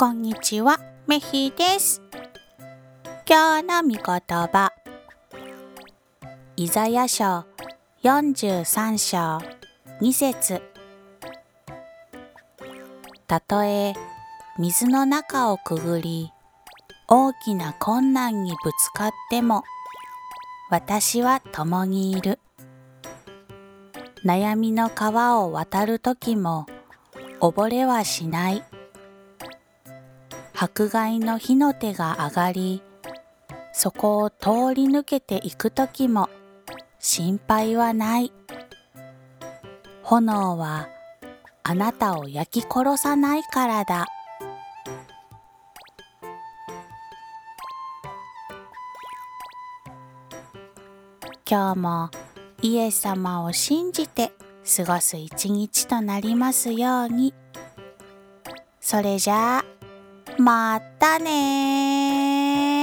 こんにちは、メヒです。今日の御言葉。イザヤ書43章2節たとえ水の中をくぐり、大きな困難にぶつかっても、私は共にいる。悩みの川を渡るときも溺れはしない。迫害の火の手が上がり、そこを通り抜けていくときも心配はない。炎はあなたを焼き殺さないからだ。今日もイエス様を信じて過ごす一日となりますように。それじゃあ、またね